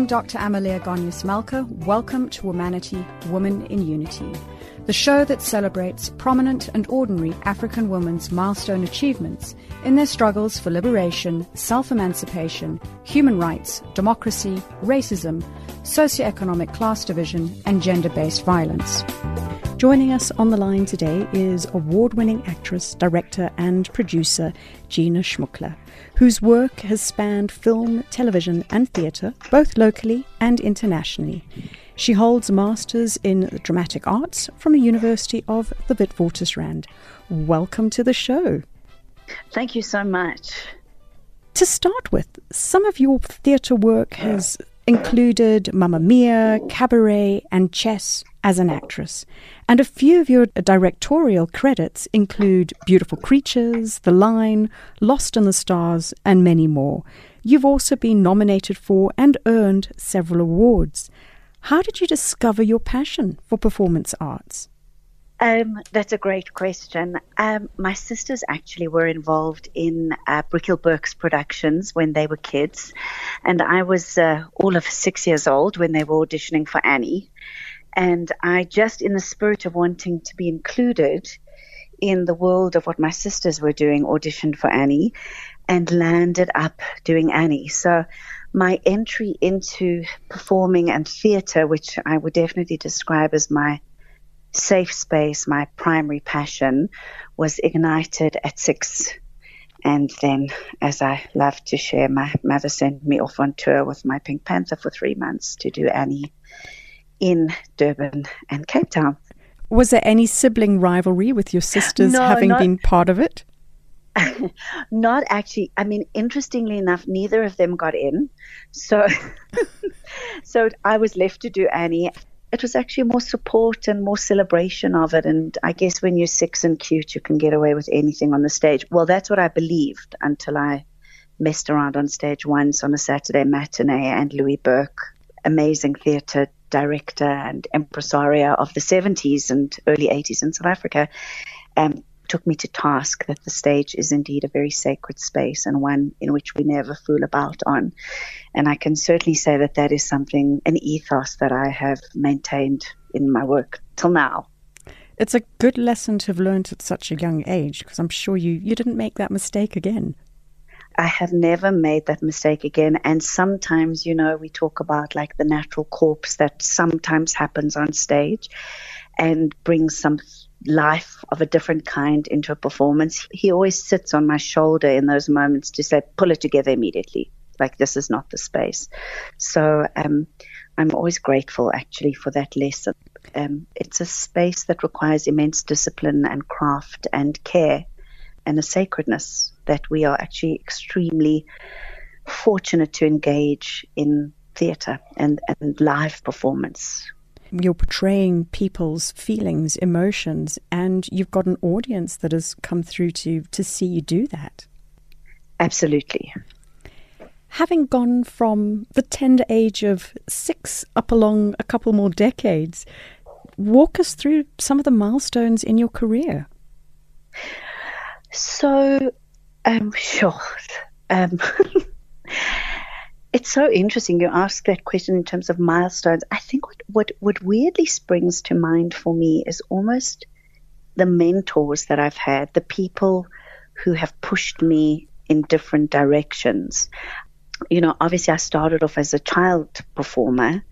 I'm Dr. Amaleya Goneos-Malka. Welcome to Womanity, Woman in Unity, the show that celebrates prominent and ordinary African women's milestone achievements in their struggles for liberation, self emancipation, human rights, democracy, racism, socioeconomic class division, and gender based violence. Joining us on the line today is award winning actress, director, and producer Gina Shmukler, whose work has spanned film, television, and theatre, both locally and internationally. She holds a master's in dramatic arts from the University of the Witwatersrand. Welcome to the show. Thank you so much. To start with, some of your theatre work has included Mamma Mia, Cabaret, and Chess as an actress. And a few of your directorial credits include Beautiful Creatures, The Line, Lost in the Stars, and many more. You've also been nominated for and earned several awards. How did you discover your passion for performance arts? Um, that's a great question. Um, my sisters actually were involved in uh, Brickhill-Burke's productions when they were kids, and I was uh, all of six years old when they were auditioning for Annie. And I just, in the spirit of wanting to be included in the world of what my sisters were doing, auditioned for Annie and landed up doing Annie. So my entry into performing and theatre, which I would definitely describe as my safe space, my primary passion, was ignited at six. And then, as I love to share, my mother sent me off on tour with my Pink Panther for three months to do Annie in Durban and Cape Town. Was there any sibling rivalry with your sisters no, having not, been part of it? not actually. I mean, interestingly enough, neither of them got in. So, so I was left to do Annie it was actually more support and more celebration of it. And I guess when you're six and cute, you can get away with anything on the stage. Well, that's what I believed until I messed around on stage once on a Saturday matinee and Louis Burke, amazing theatre director and impresario of the 70s and early 80s in South Africa, um, took me to task that the stage is indeed a very sacred space and one in which we never fool about on. And I can certainly say that that is something, an ethos that I have maintained in my work till now. It's a good lesson to have learned at such a young age because I'm sure you, you didn't make that mistake again. I have never made that mistake again. And sometimes, you know, we talk about like the natural corpse that sometimes happens on stage and brings some life of a different kind into a performance. He always sits on my shoulder in those moments to say, pull it together immediately. Like, this is not the space. So, um, I'm always grateful actually for that lesson. Um, it's a space that requires immense discipline and craft and care and a sacredness that we are actually extremely fortunate to engage in theatre and, and live performance you're portraying people's feelings, emotions, and you've got an audience that has come through to to see you do that. Absolutely. Having gone from the tender age of six up along a couple more decades, walk us through some of the milestones in your career. So, um, sure. Um, It's so interesting you ask that question in terms of milestones. I think what, what, what weirdly springs to mind for me is almost the mentors that I've had, the people who have pushed me in different directions. You know, obviously, I started off as a child performer,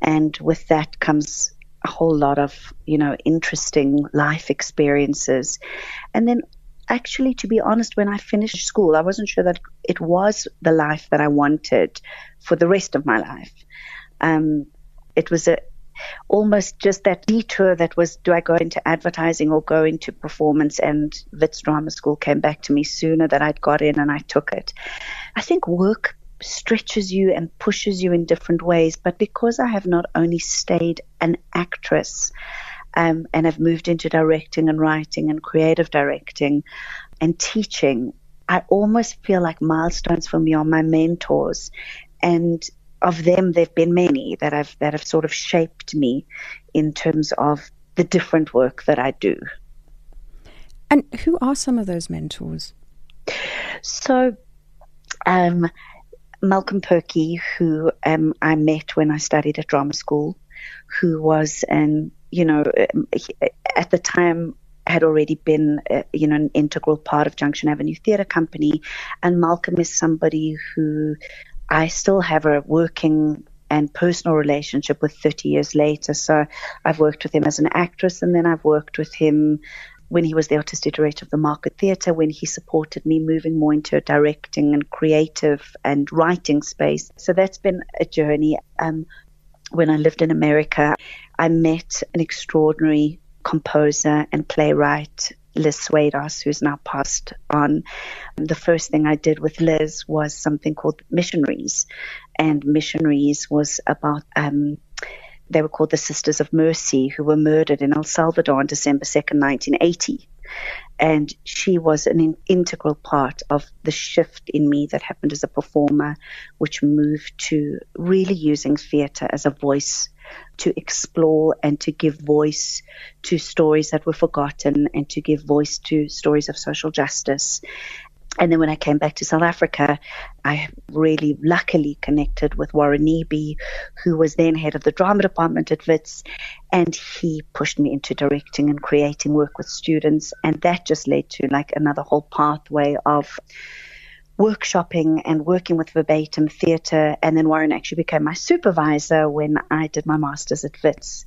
and with that comes a whole lot of, you know, interesting life experiences. And then actually, to be honest, when I finished school, I wasn't sure that it was the life that I wanted for the rest of my life. Um, it was a almost just that detour that was do I go into advertising or go into performance and Wits Drama School came back to me sooner than I'd got in and I took it. I think work stretches you and pushes you in different ways, but because I have not only stayed an actress, um, and have moved into directing and writing and creative directing and teaching. I almost feel like milestones for me are my mentors, and of them, there've been many that have that have sort of shaped me in terms of the different work that I do. And who are some of those mentors? So, um, Malcolm Purkey, who um, I met when I studied at drama school, who was an, you know, um, at the time had already been, uh, you know, an integral part of Junction Avenue Theatre Company. And Malcolm is somebody who I still have a working and personal relationship with 30 years later. So I've worked with him as an actress, and then I've worked with him when he was the artistic director of the Market Theatre, when he supported me moving more into a directing and creative and writing space. So that's been a journey. Um, when I lived in America, I met an extraordinary composer and playwright, Liz Swados, who's now passed on. The first thing I did with Liz was something called Missionaries. And Missionaries was about um, they were called the Sisters of Mercy, who were murdered in El Salvador on December 2nd, 1980. And she was an in- integral part of the shift in me that happened as a performer, which moved to really using theatre as a voice to explore and to give voice to stories that were forgotten and to give voice to stories of social justice. And then when I came back to South Africa, I really luckily connected with Warren Nebe, who was then head of the drama department at Wits. And he pushed me into directing and creating work with students. And that just led to like another whole pathway of workshopping and working with verbatim theatre. And then Warren actually became my supervisor when I did my master's at Wits.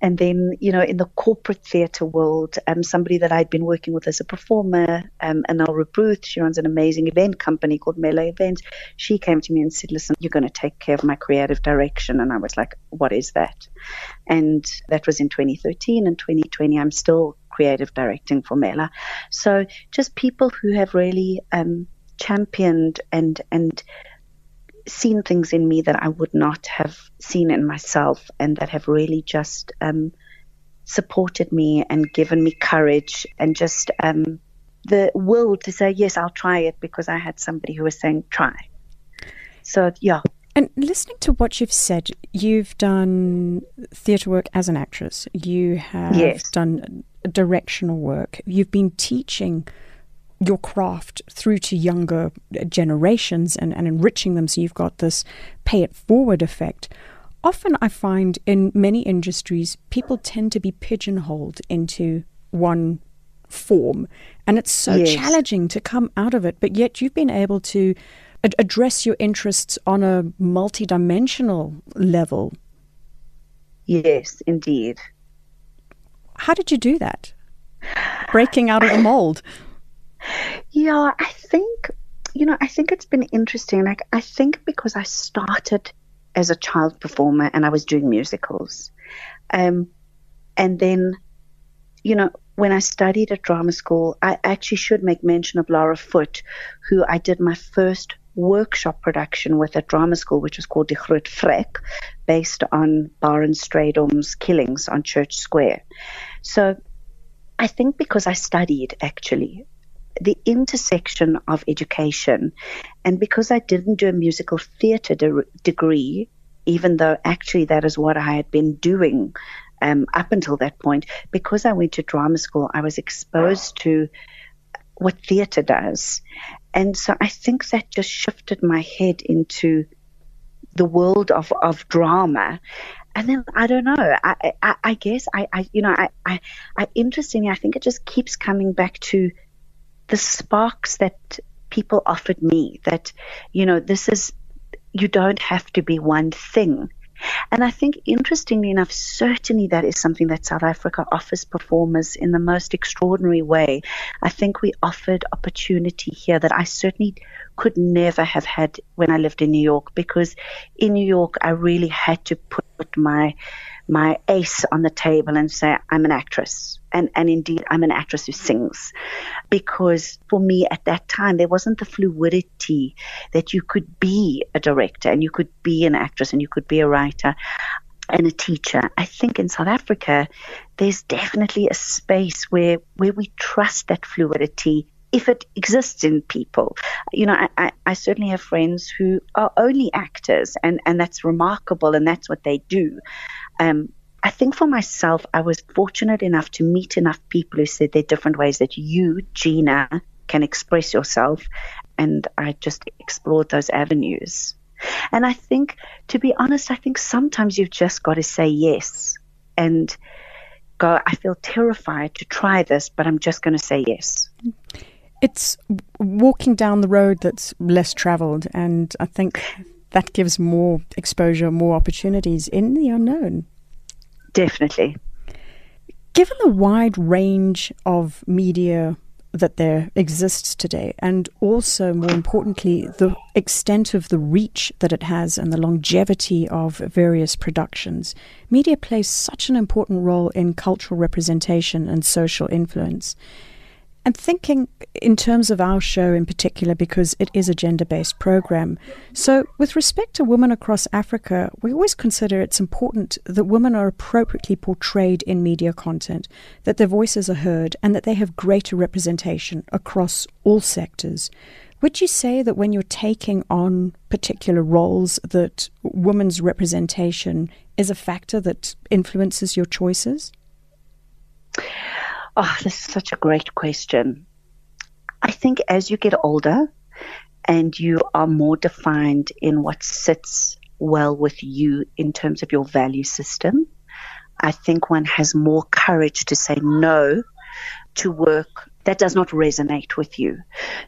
And then, you know, in the corporate theatre world, um, somebody that I'd been working with as a performer, um, Anel Booth, she runs an amazing event company called Mela Events. She came to me and said, listen, you're going to take care of my creative direction. And I was like, what is that? And that was in 2013 and 2020. I'm still creative directing for Mela. So just people who have really um, championed and, and seen things in me that I would not have seen in myself and that have really just um, supported me and given me courage and just um, the will to say, yes, I'll try it because I had somebody who was saying, try. So, yeah. And listening to what you've said, you've done theatre work as an actress, you have yes. done directional work, you've been teaching your craft through to younger generations and, and enriching them so you've got this pay it forward effect. Often I find in many industries, people tend to be pigeonholed into one form, and it's so yes. challenging to come out of it. But yet, you've been able to ad- address your interests on a multidimensional level. Yes, indeed. How did you do that? Breaking out of the mold. Yeah, I think, you know, I think it's been interesting. Like, I think because I started as a child performer and I was doing musicals. Um, and then, you know, when I studied at drama school, I actually should make mention of Laura Foot, who I did my first workshop production with at drama school, which was called De Groot Vrek, based on Barend Strydom's killings on Church Square. So I think because I studied actually the intersection of education. And because I didn't do a musical theatre de- degree, even though actually that is what I had been doing um, up until that point, because I went to drama school, I was exposed to what theatre does. And so I think that just shifted my head into the world of, of drama. And then I don't know. I, I, I guess I, I, you know, I, I, I interestingly, I think it just keeps coming back to the sparks that people offered me that, you know, this is, you don't have to be one thing. And I think, interestingly enough, certainly that is something that South Africa offers performers in the most extraordinary way. I think we offered opportunity here that I certainly could never have had when I lived in New York because in New York I really had to put my my ace on the table and say, I'm an actress. And, and indeed, I'm an actress who sings. Because for me at that time, there wasn't the fluidity that you could be a director and you could be an actress and you could be a writer and a teacher. I think in South Africa, there's definitely a space where, where we trust that fluidity if it exists in people. You know, I, I, I, certainly have friends who are only actors, and, and that's remarkable, and that's what they do. Um, I think for myself, I was fortunate enough to meet enough people who said there are different ways that you, Gina, can express yourself. and I just explored those avenues. And I think, to be honest, I think sometimes you've just got to say yes and go, I feel terrified to try this, but I'm just going to say yes. It's walking down the road that's less traveled, and I think that gives more exposure, more opportunities in the unknown. Definitely. Given the wide range of media that there exists today, and also, more importantly, the extent of the reach that it has and the longevity of various productions, media plays such an important role in cultural representation and social influence. And thinking in terms of our show in particular, because it is a gender based program. So, with respect to women across Africa, we always consider it's important that women are appropriately portrayed in media content, that their voices are heard, and that they have greater representation across all sectors. Would you say that when you're taking on particular roles, that women's representation is a factor that influences your choices? Oh, this is such a great question. I think as you get older and you are more defined in what sits well with you in terms of your value system, I think one has more courage to say no to work that does not resonate with you.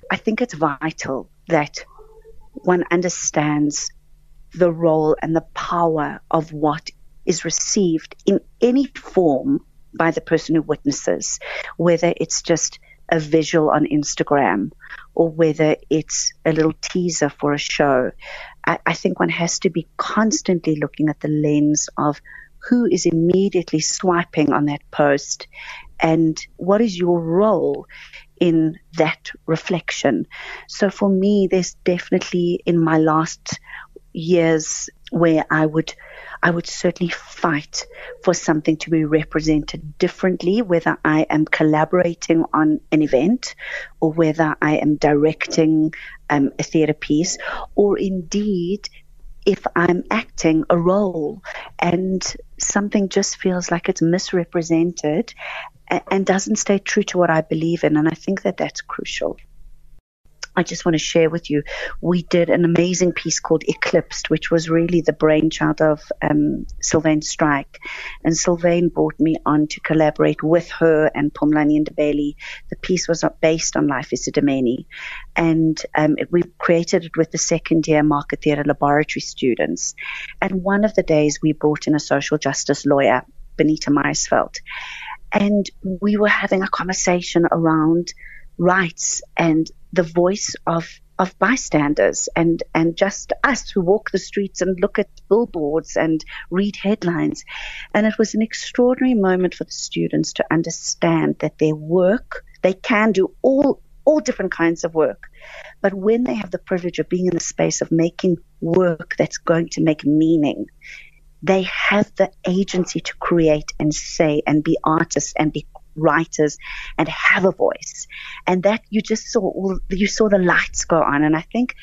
I think it's vital that one understands the role and the power of what is received in any form by the person who witnesses, whether it's just a visual on Instagram or whether it's a little teaser for a show. I, I, think one has to be constantly looking at the lens of who is immediately swiping on that post and what is your role in that reflection. So for me, there's definitely in my last years where I would I would certainly fight for something to be represented differently, whether I am collaborating on an event or whether I am directing um, a theatre piece, or indeed if I'm acting a role and something just feels like it's misrepresented and doesn't stay true to what I believe in. And I think that that's crucial. I just want to share with you, we did an amazing piece called Eclipsed, which was really the brainchild of um, Sylvaine Strike. And Sylvaine brought me on to collaborate with her and Phumlani Ndebele. The piece was based on Life Esidimeni. And um, it, we created it with the second year Market Theatre Laboratory students. And one of the days we brought in a social justice lawyer, Benita Maisfeld. And we were having a conversation around rights and the voice of of bystanders and and just us who walk the streets and look at billboards and read headlines. And it was an extraordinary moment for the students to understand that their work they can do all all different kinds of work. But when they have the privilege of being in the space of making work that's going to make meaning they have the agency to create and say and be artists and be writers and have a voice. And that you just saw all, you saw the lights go on. And I think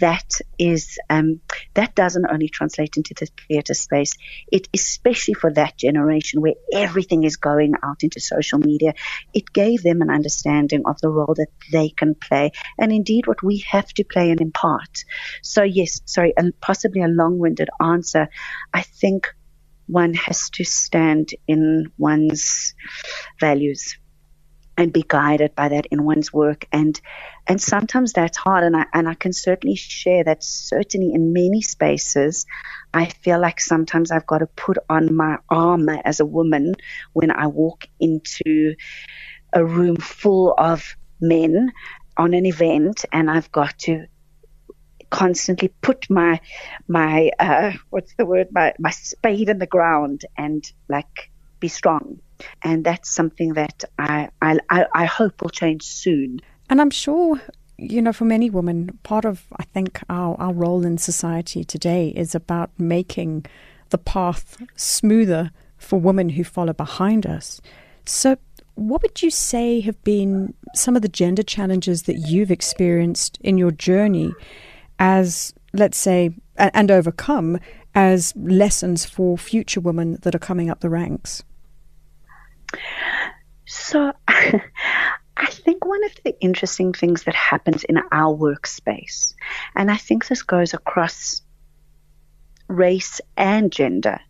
that is, um, that doesn't only translate into the theatre space. It, especially for that generation where everything is going out into social media, it gave them an understanding of the role that they can play and indeed what we have to play and impart. So yes, sorry, and possibly a long-winded answer. I think one has to stand in one's values and be guided by that in one's work. And and sometimes that's hard. And I and I can certainly share that certainly in many spaces I feel like sometimes I've got to put on my armor as a woman when I walk into a room full of men on an event and I've got to constantly put my my uh, what's the word? My my spade in the ground and like be strong. And that's something that I, I I hope will change soon. And I'm sure you know for many women part of I think our our role in society today is about making the path smoother for women who follow behind us. So what would you say have been some of the gender challenges that you've experienced in your journey as, let's say, and overcome as lessons for future women that are coming up the ranks? So, I think one of the interesting things that happens in our workspace. And I think this goes across race and gender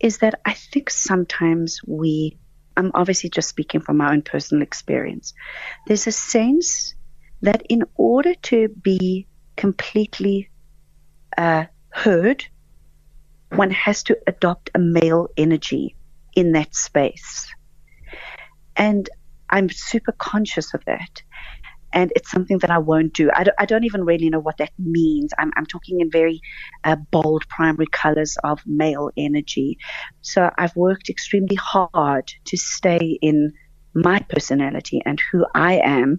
is that I think sometimes we, I'm obviously just speaking from my own personal experience, there's a sense that in order to be completely uh, heard, one has to adopt a male energy in that space. And I'm super conscious of that and it's something that I won't do. I don't, I don't even really know what that means. I'm, I'm talking in very uh, bold primary colors of male energy. So I've worked extremely hard to stay in my personality and who I am,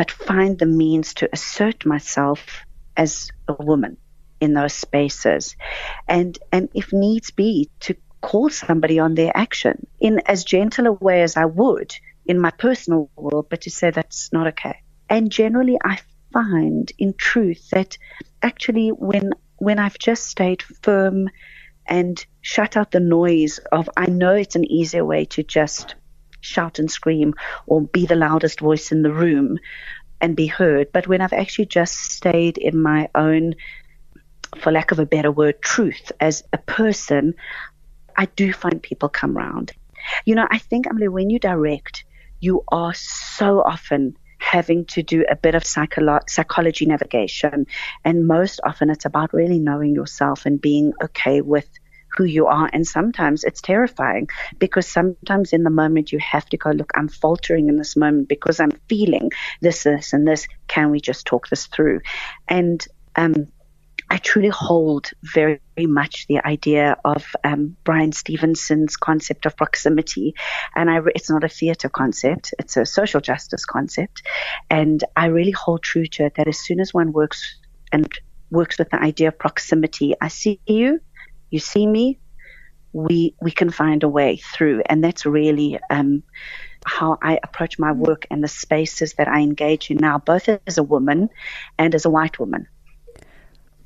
but find the means to assert myself as a woman in those spaces. And, and if needs be, to call somebody on their action in as gentle a way as I would in my personal world, but to say that's not okay. And generally, I find in truth that actually when when I've just stayed firm and shut out the noise of I know it's an easier way to just shout and scream or be the loudest voice in the room and be heard. But when I've actually just stayed in my own, for lack of a better word, truth as a person, I do find people come round. You know, I think, Amaleya, when you direct, you are so often having to do a bit of psycholo- psychology navigation. And most often it's about really knowing yourself and being okay with who you are. And sometimes it's terrifying because sometimes in the moment you have to go, look, I'm faltering in this moment because I'm feeling this, this, and this. Can we just talk this through? And, um, I truly hold very, very much the idea of um, Bryan Stevenson's concept of proximity, and I re- it's not a theatre concept; it's a social justice concept, and I really hold true to it. That as soon as one works and works with the idea of proximity, I see you, you see me, we we can find a way through, and that's really. Um, how I approach my work and the spaces that I engage in now, both as a woman and as a white woman.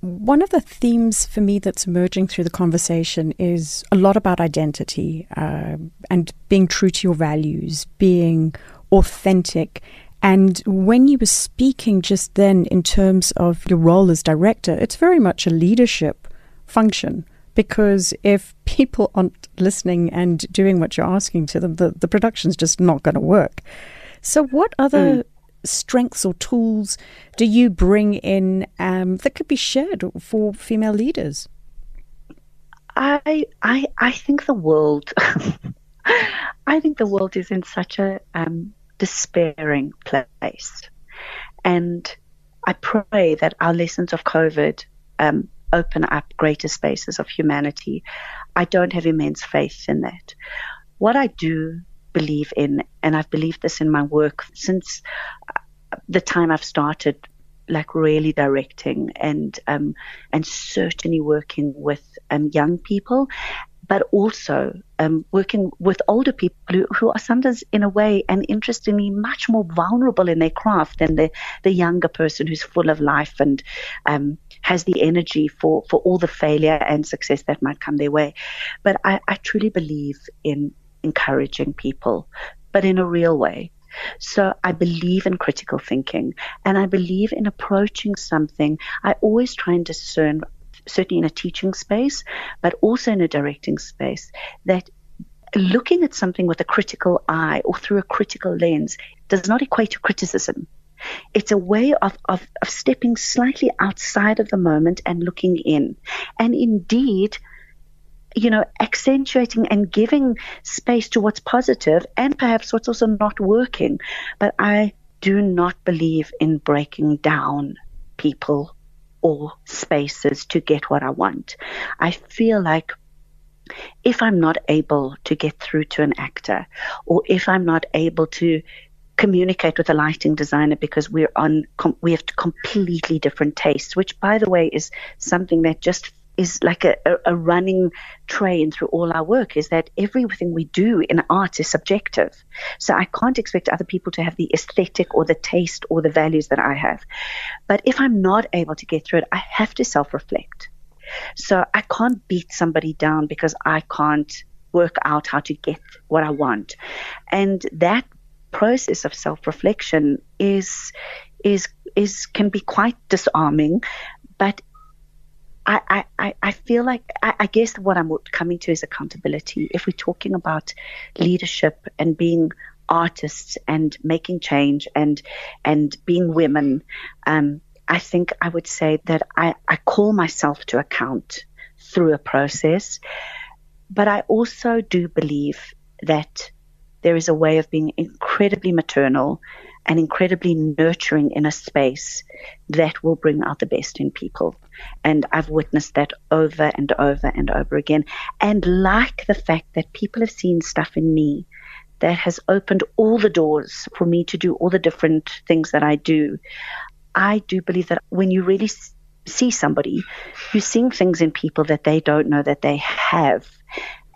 One of the themes for me that's emerging through the conversation is a lot about identity uh, and being true to your values, being authentic. And when you were speaking just then in terms of your role as director, it's very much a leadership function because if people aren't listening and doing what you're asking to them, the, the production's just not going to work. So, what other mm strengths or tools do you bring in um, that could be shared for female leaders? I I I think the world I think the world is in such a um, despairing place, and I pray that our lessons of COVID um, open up greater spaces of humanity. I don't have immense faith in that. What I do believe in, and I've believed this in my work since uh, the time I've started like really directing and um, and certainly working with um, young people, but also um, working with older people who, are sometimes, in a way, and interestingly, much more vulnerable in their craft than the the younger person who's full of life and um, has the energy for for all the failure and success that might come their way. But I, I truly believe in encouraging people, but in a real way. So I believe in critical thinking and I believe in approaching something. I always try and discern, certainly in a teaching space, but also in a directing space, that looking at something with a critical eye or through a critical lens does not equate to criticism. It's a way of, of, of stepping slightly outside of the moment and looking in. And indeed, you know, accentuating and giving space to what's positive and perhaps what's also not working. But I do not believe in breaking down people or spaces to get what I want. I feel like if I'm not able to get through to an actor or if I'm not able to communicate with a lighting designer because we're on com- we have completely different tastes which by the way is something that just is like a, a, running train through all our work is that everything we do in art is subjective. So I can't expect other people to have the aesthetic or the taste or the values that I have. But if I'm not able to get through it, I have to self reflect. So I can't beat somebody down because I can't work out how to get what I want. And that process of self reflection is is is can be quite disarming, but I, I, I feel like I, I guess what I'm coming to is accountability. If we're talking about leadership and being artists and making change and and being women, um, I think I would say that I, I call myself to account through a process. But I also do believe that there is a way of being incredibly maternal and incredibly nurturing in a space that will bring out the best in people. And I've witnessed that over and over and over again. And like the fact that people have seen stuff in me that has opened all the doors for me to do all the different things that I do, I do believe that when you really see somebody, you're seeing things in people that they don't know that they have.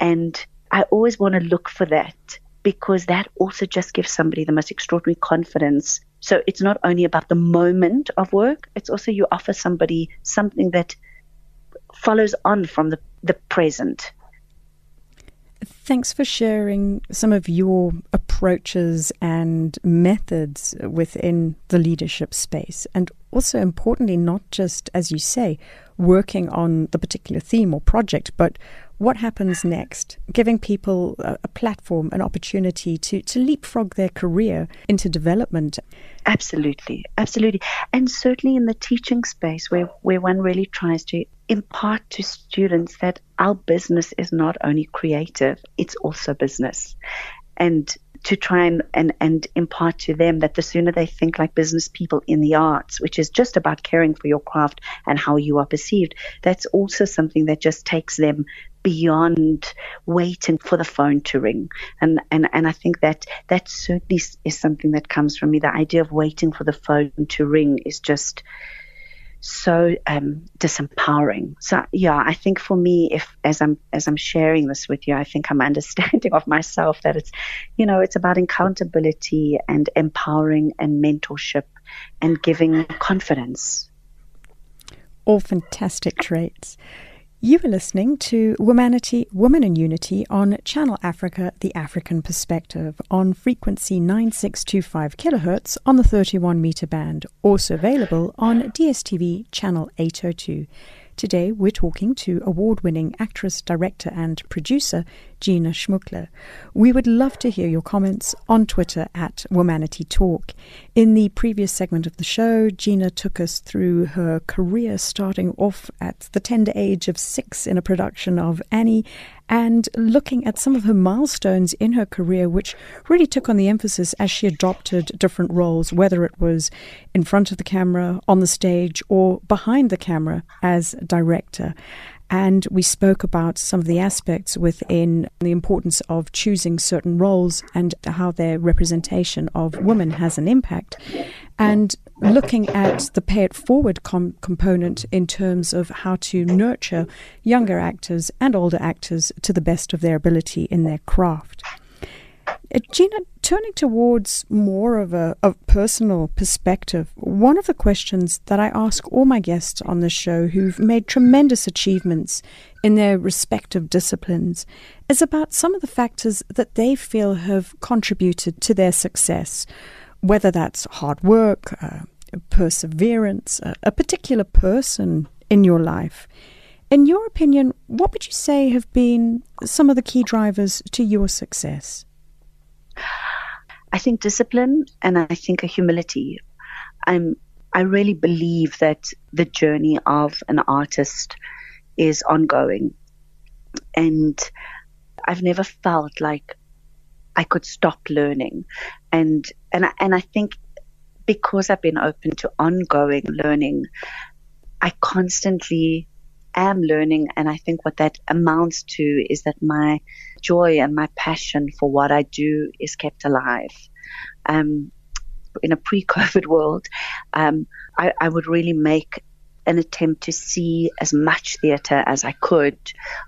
And I always want to look for that because that also just gives somebody the most extraordinary confidence. So it's not only about the moment of work, it's also you offer somebody something that follows on from the, the present. Thanks for sharing some of your approaches and methods within the leadership space. And also, importantly, not just, as you say, working on the particular theme or project, but what happens next, giving people a, a, platform, an opportunity to, to leapfrog their career into development. Absolutely, absolutely. And certainly in the teaching space where, where one really tries to impart to students that our business is not only creative, it's also business. And to try and, and, and impart to them that the sooner they think like business people in the arts, which is just about caring for your craft and how you are perceived, that's also something that just takes them beyond waiting for the phone to ring. And, and, and I think that that certainly is something that comes from me. The idea of waiting for the phone to ring is just so um, disempowering. So yeah, I think for me, if as I'm as I'm sharing this with you, I think I'm understanding of myself that it's, you know, it's about accountability and empowering and mentorship and giving confidence. All fantastic traits. You are listening to Womanity, Woman in Unity on Channel Africa, The African Perspective, on frequency 9625 kilohertz on the 31 meter band, also available on DSTV Channel 802. Today, we're talking to award winning actress, director, and producer Gina Shmukler. We would love to hear your comments on Twitter at Womanity Talk. In the previous segment of the show, Gina took us through her career starting off at the tender age of six in a production of Annie and looking at some of her milestones in her career, which really took on the emphasis as she adopted different roles, whether it was in front of the camera, on the stage, or behind the camera as director. And we spoke about some of the aspects within the importance of choosing certain roles and how their representation of women has an impact. And looking at the pay it forward com- component in terms of how to nurture younger actors and older actors to the best of their ability in their craft. Uh, Gina, turning towards more of a, a, personal perspective, one of the questions that I ask all my guests on the show who've made tremendous achievements in their respective disciplines is about some of the factors that they feel have contributed to their success, whether that's hard work, uh, perseverance, uh, a particular person in your life. In your opinion, what would you say have been some of the key drivers to your success? I think discipline and I think a humility. I'm I really believe that the journey of an artist is ongoing. And I've never felt like I could stop learning. And and I, and I think because I've been open to ongoing learning, I constantly am learning. And I think what that amounts to is that my joy and my passion for what I do is kept alive. Um, in a pre-COVID world, um, I, I would really make an attempt to see as much theatre as I could,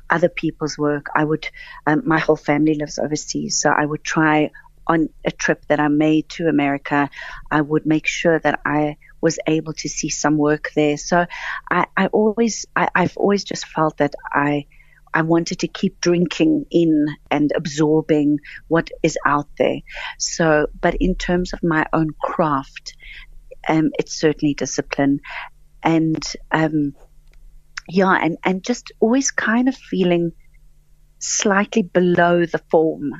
other people's work. I would, um, my whole family lives overseas, so I would try on a trip that I made to America, I would make sure that I was able to see some work there. So I, I always, I, I've always just felt that I I wanted to keep drinking in and absorbing what is out there. So, but in terms of my own craft, um, it's certainly discipline, and um, yeah, and and just always kind of feeling slightly below the form.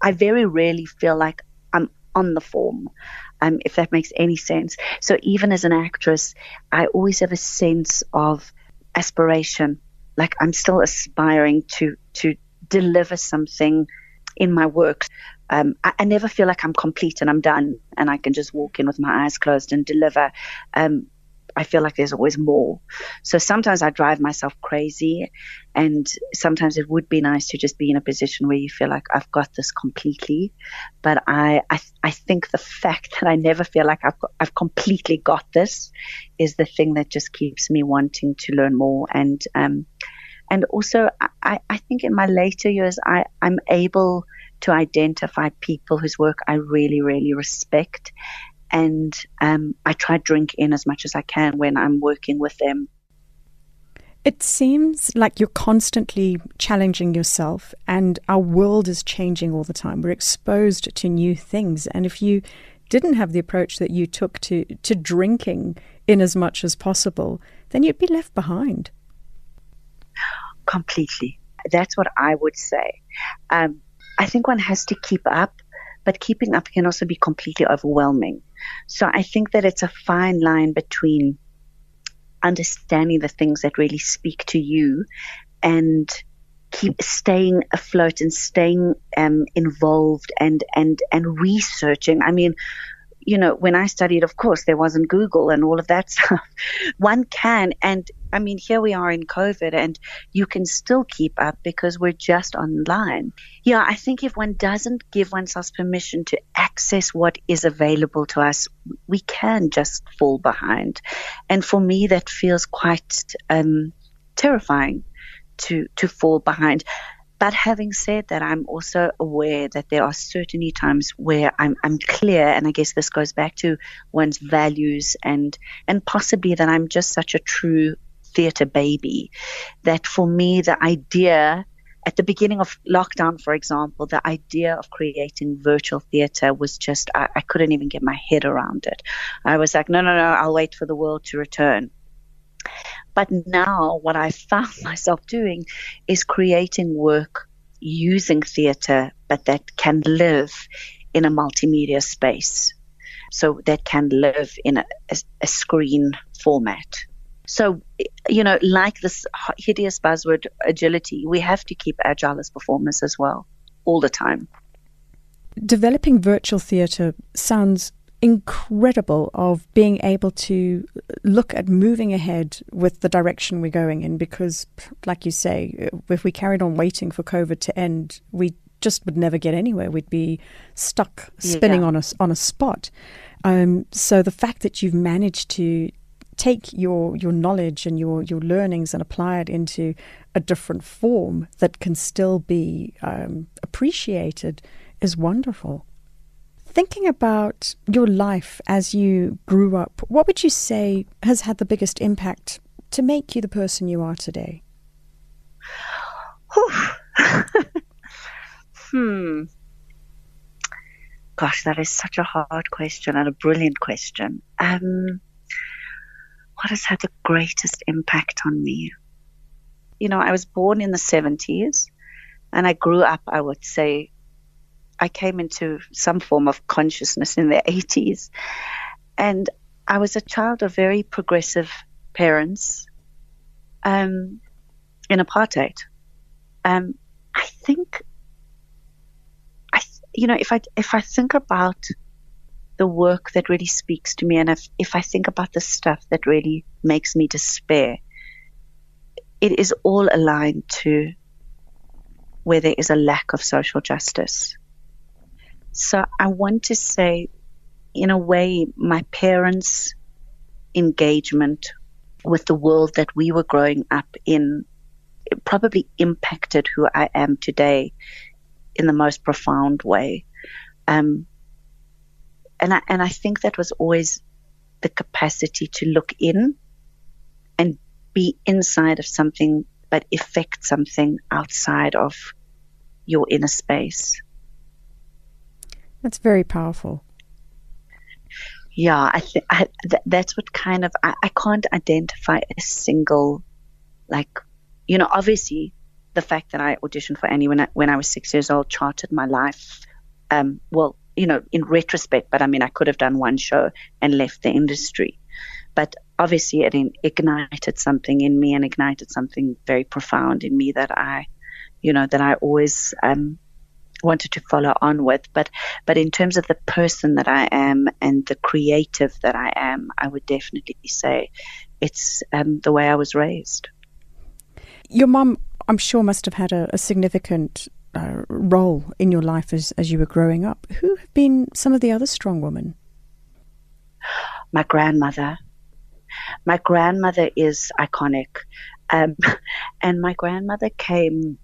I very rarely feel like I'm on the form, um, if that makes any sense. So even as an actress, I always have a sense of aspiration. Like I'm still aspiring to to deliver something in my work. Um, I, I, never feel like I'm complete and I'm done and I can just walk in with my eyes closed and deliver. Um, I feel like there's always more. So sometimes I drive myself crazy, and sometimes it would be nice to just be in a position where you feel like I've got this completely. But I, I, I think the fact that I never feel like I've got, I've completely got this is the thing that just keeps me wanting to learn more. And um, and also I, I think in my later years I, I'm able to identify people whose work I really, really respect and um, I try to drink in as much as I can when I'm working with them. It seems like you're constantly challenging yourself, and our world is changing all the time. We're exposed to new things, and if you didn't have the approach that you took to to drinking in as much as possible, then you'd be left behind. Completely. That's what I would say. Um, I think one has to keep up, but keeping up can also be completely overwhelming. So I think that it's a fine line between understanding the things that really speak to you and keep staying afloat and staying um, involved and and and researching. I mean, you know, when I studied, of course, there wasn't Google and all of that stuff. One can, and I mean, here we are in COVID, and you can still keep up because we're just online. Yeah, I think if one doesn't give oneself permission to access what is available to us, we can just fall behind. And for me, that feels quite um, terrifying to to fall behind. But having said that, I'm also aware that there are certainly times where I'm, I'm clear, and I guess this goes back to one's values and and possibly that I'm just such a true theatre baby that for me the idea at the beginning of lockdown, for example, the idea of creating virtual theatre was just, I, I, couldn't even get my head around it. I was like, no, no, no, I'll wait for the world to return. But now, what I found myself doing is creating work using theatre, but that can live in a multimedia space. So that can live in a, a, a screen format. So, you know, like this hideous buzzword agility, we have to keep agile as performers as well, all the time. Developing virtual theatre sounds incredible of being able to look at moving ahead with the direction we're going in because like you say if we carried on waiting for covid to end we just would never get anywhere we'd be stuck spinning yeah. on a on a spot um, so the fact that you've managed to take your your knowledge and your your learnings and apply it into a different form that can still be um, appreciated is wonderful Thinking about your life as you grew up, what would you say has had the biggest impact to make you the person you are today? hmm. Gosh, that is such a hard question and a brilliant question. Um, what has had the greatest impact on me? You know, I was born in the 70s and I grew up, I would say, I came into some form of consciousness in the 80s. And I was a child of very progressive parents um, in apartheid. Um, I think, I you know, if I if I think about the work that really speaks to me, and if if I think about the stuff that really makes me despair, it is all aligned to where there is a lack of social justice. So I want to say, in a way, my parents' engagement with the world that we were growing up in probably impacted who I am today in the most profound way. Um, and I, and I think that was always the capacity to look in and be inside of something but affect something outside of your inner space. That's very powerful. Yeah, I think th- that's what kind of I, I can't identify a single, like, you know, obviously the fact that I auditioned for Annie when I, when I was six years old charted my life. Um, well, you know, in retrospect, but I mean, I could have done one show and left the industry. But obviously, it ignited something in me and ignited something very profound in me that I, you know, that I always um, wanted to follow on with. But but in terms of the person that I am and the creative that I am, I would definitely say it's um, the way I was raised. Your mom, I'm sure, must have had a, a significant uh, role in your life as, as you were growing up. Who have been some of the other strong women? My grandmother. My grandmother is iconic. Um, and my grandmother came,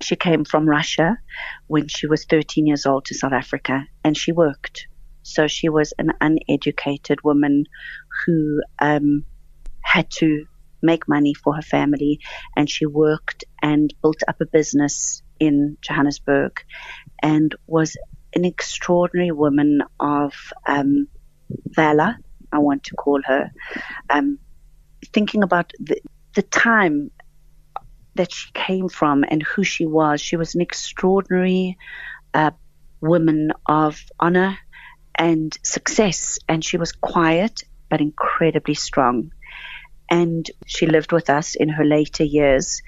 she came from Russia when she was 13 years old to South Africa and she worked. So she was an uneducated woman who um, had to make money for her family and she worked and built up a business in Johannesburg and was an extraordinary woman of um, valor, I want to call her. Um, thinking about the, the time that she came from and who she was, she was an extraordinary uh, woman of honor and success, and she was quiet but incredibly strong and she lived with us in her later years.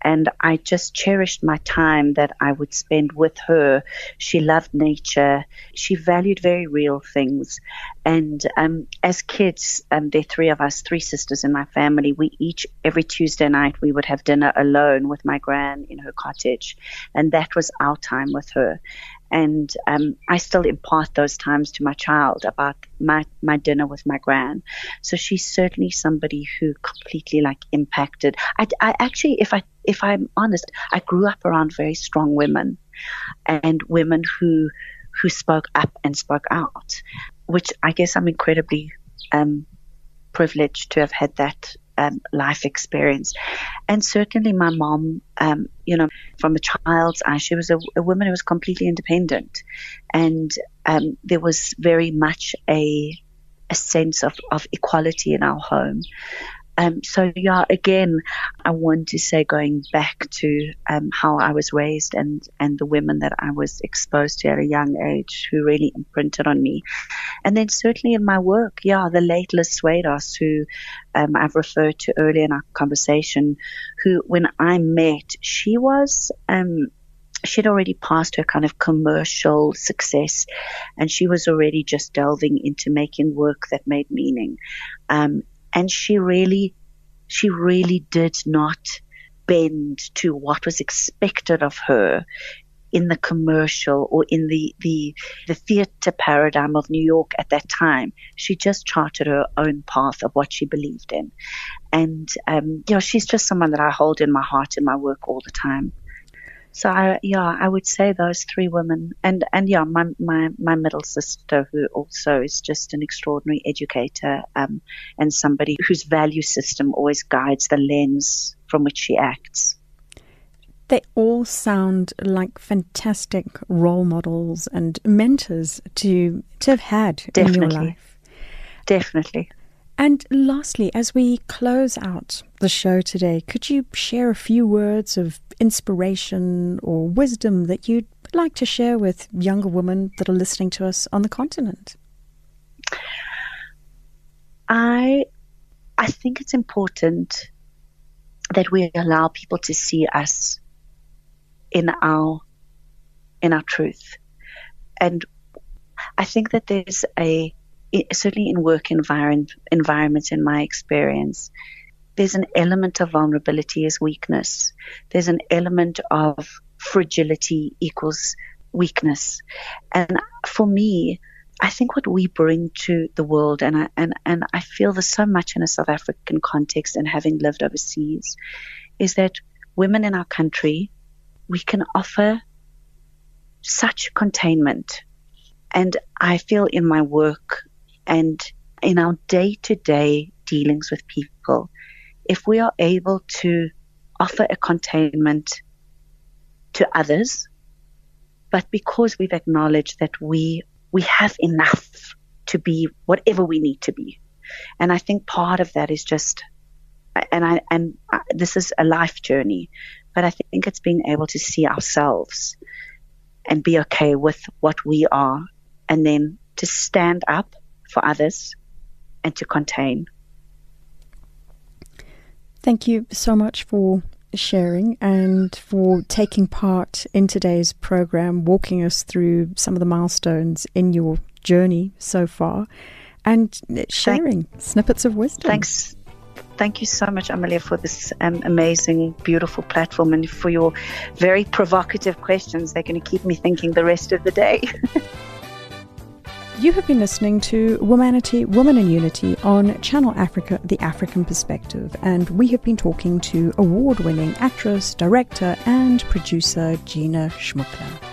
And I just cherished my time that I would spend with her. She loved nature. She valued very real things. And um, as kids, um, there are three of us, three sisters in my family. We each, every Tuesday night, we would have dinner alone with my gran in her cottage. And that was our time with her. And um, I still impart those times to my child about my, my dinner with my gran. So she's certainly somebody who completely like impacted. I, I actually, if I if I'm honest, I grew up around very strong women, and women who who spoke up and spoke out, which I guess I'm incredibly um, privileged to have had that um, life experience. And certainly my mom, um, you know, from a child's eye, she was a, a woman who was completely independent. And um, there was very much a, a sense of, of equality in our home. Um, so yeah, again, I want to say going back to um, how I was raised and and the women that I was exposed to at a young age who really imprinted on me, and then certainly in my work, yeah, the late Liz who um, I've referred to earlier in our conversation, who when I met, she was um, she'd already passed her kind of commercial success and she was already just delving into making work that made meaning. Um, and she really, she really did not bend to what was expected of her in the commercial or in the, the, the theater paradigm of New York at that time. She just charted her own path of what she believed in. And, um, you know, she's just someone that I hold in my heart in my work all the time. So I, yeah, I would say those three women, and and yeah, my my my middle sister, who also is just an extraordinary educator, um, and somebody whose value system always guides the lens from which she acts. They all sound like fantastic role models and mentors to to have had Definitely. in your life. Definitely. And lastly, as we close out the show today, could you share a few words of inspiration or wisdom that you'd like to share with younger women that are listening to us on the continent? I I think it's important that we allow people to see us in our in our truth. And I think that there's a certainly in work environment, environments, in my experience, there's an element of vulnerability as weakness. There's an element of fragility equals weakness. And for me, I think what we bring to the world, and I, and, and I feel this so much in a South African context and having lived overseas, is that women in our country, we can offer such containment. And I feel in my work and in our day to day dealings with people, if we are able to offer a containment to others, but because we've acknowledged that we we have enough to be whatever we need to be. And I think part of that is just, and I, and this is a life journey, but I think it's being able to see ourselves and be okay with what we are and then to stand up for others and to contain. Thank you so much for sharing and for taking part in today's program, walking us through some of the milestones in your journey so far and sharing Thank, snippets of wisdom. Thanks. Thank you so much, Amaleya, for this um, amazing, beautiful platform and for your very provocative questions. They're going to keep me thinking the rest of the day. You have been listening to Womanity, Woman in Unity on Channel Africa, The African Perspective, and we have been talking to award winning actress, director, and producer Gina Shmukler.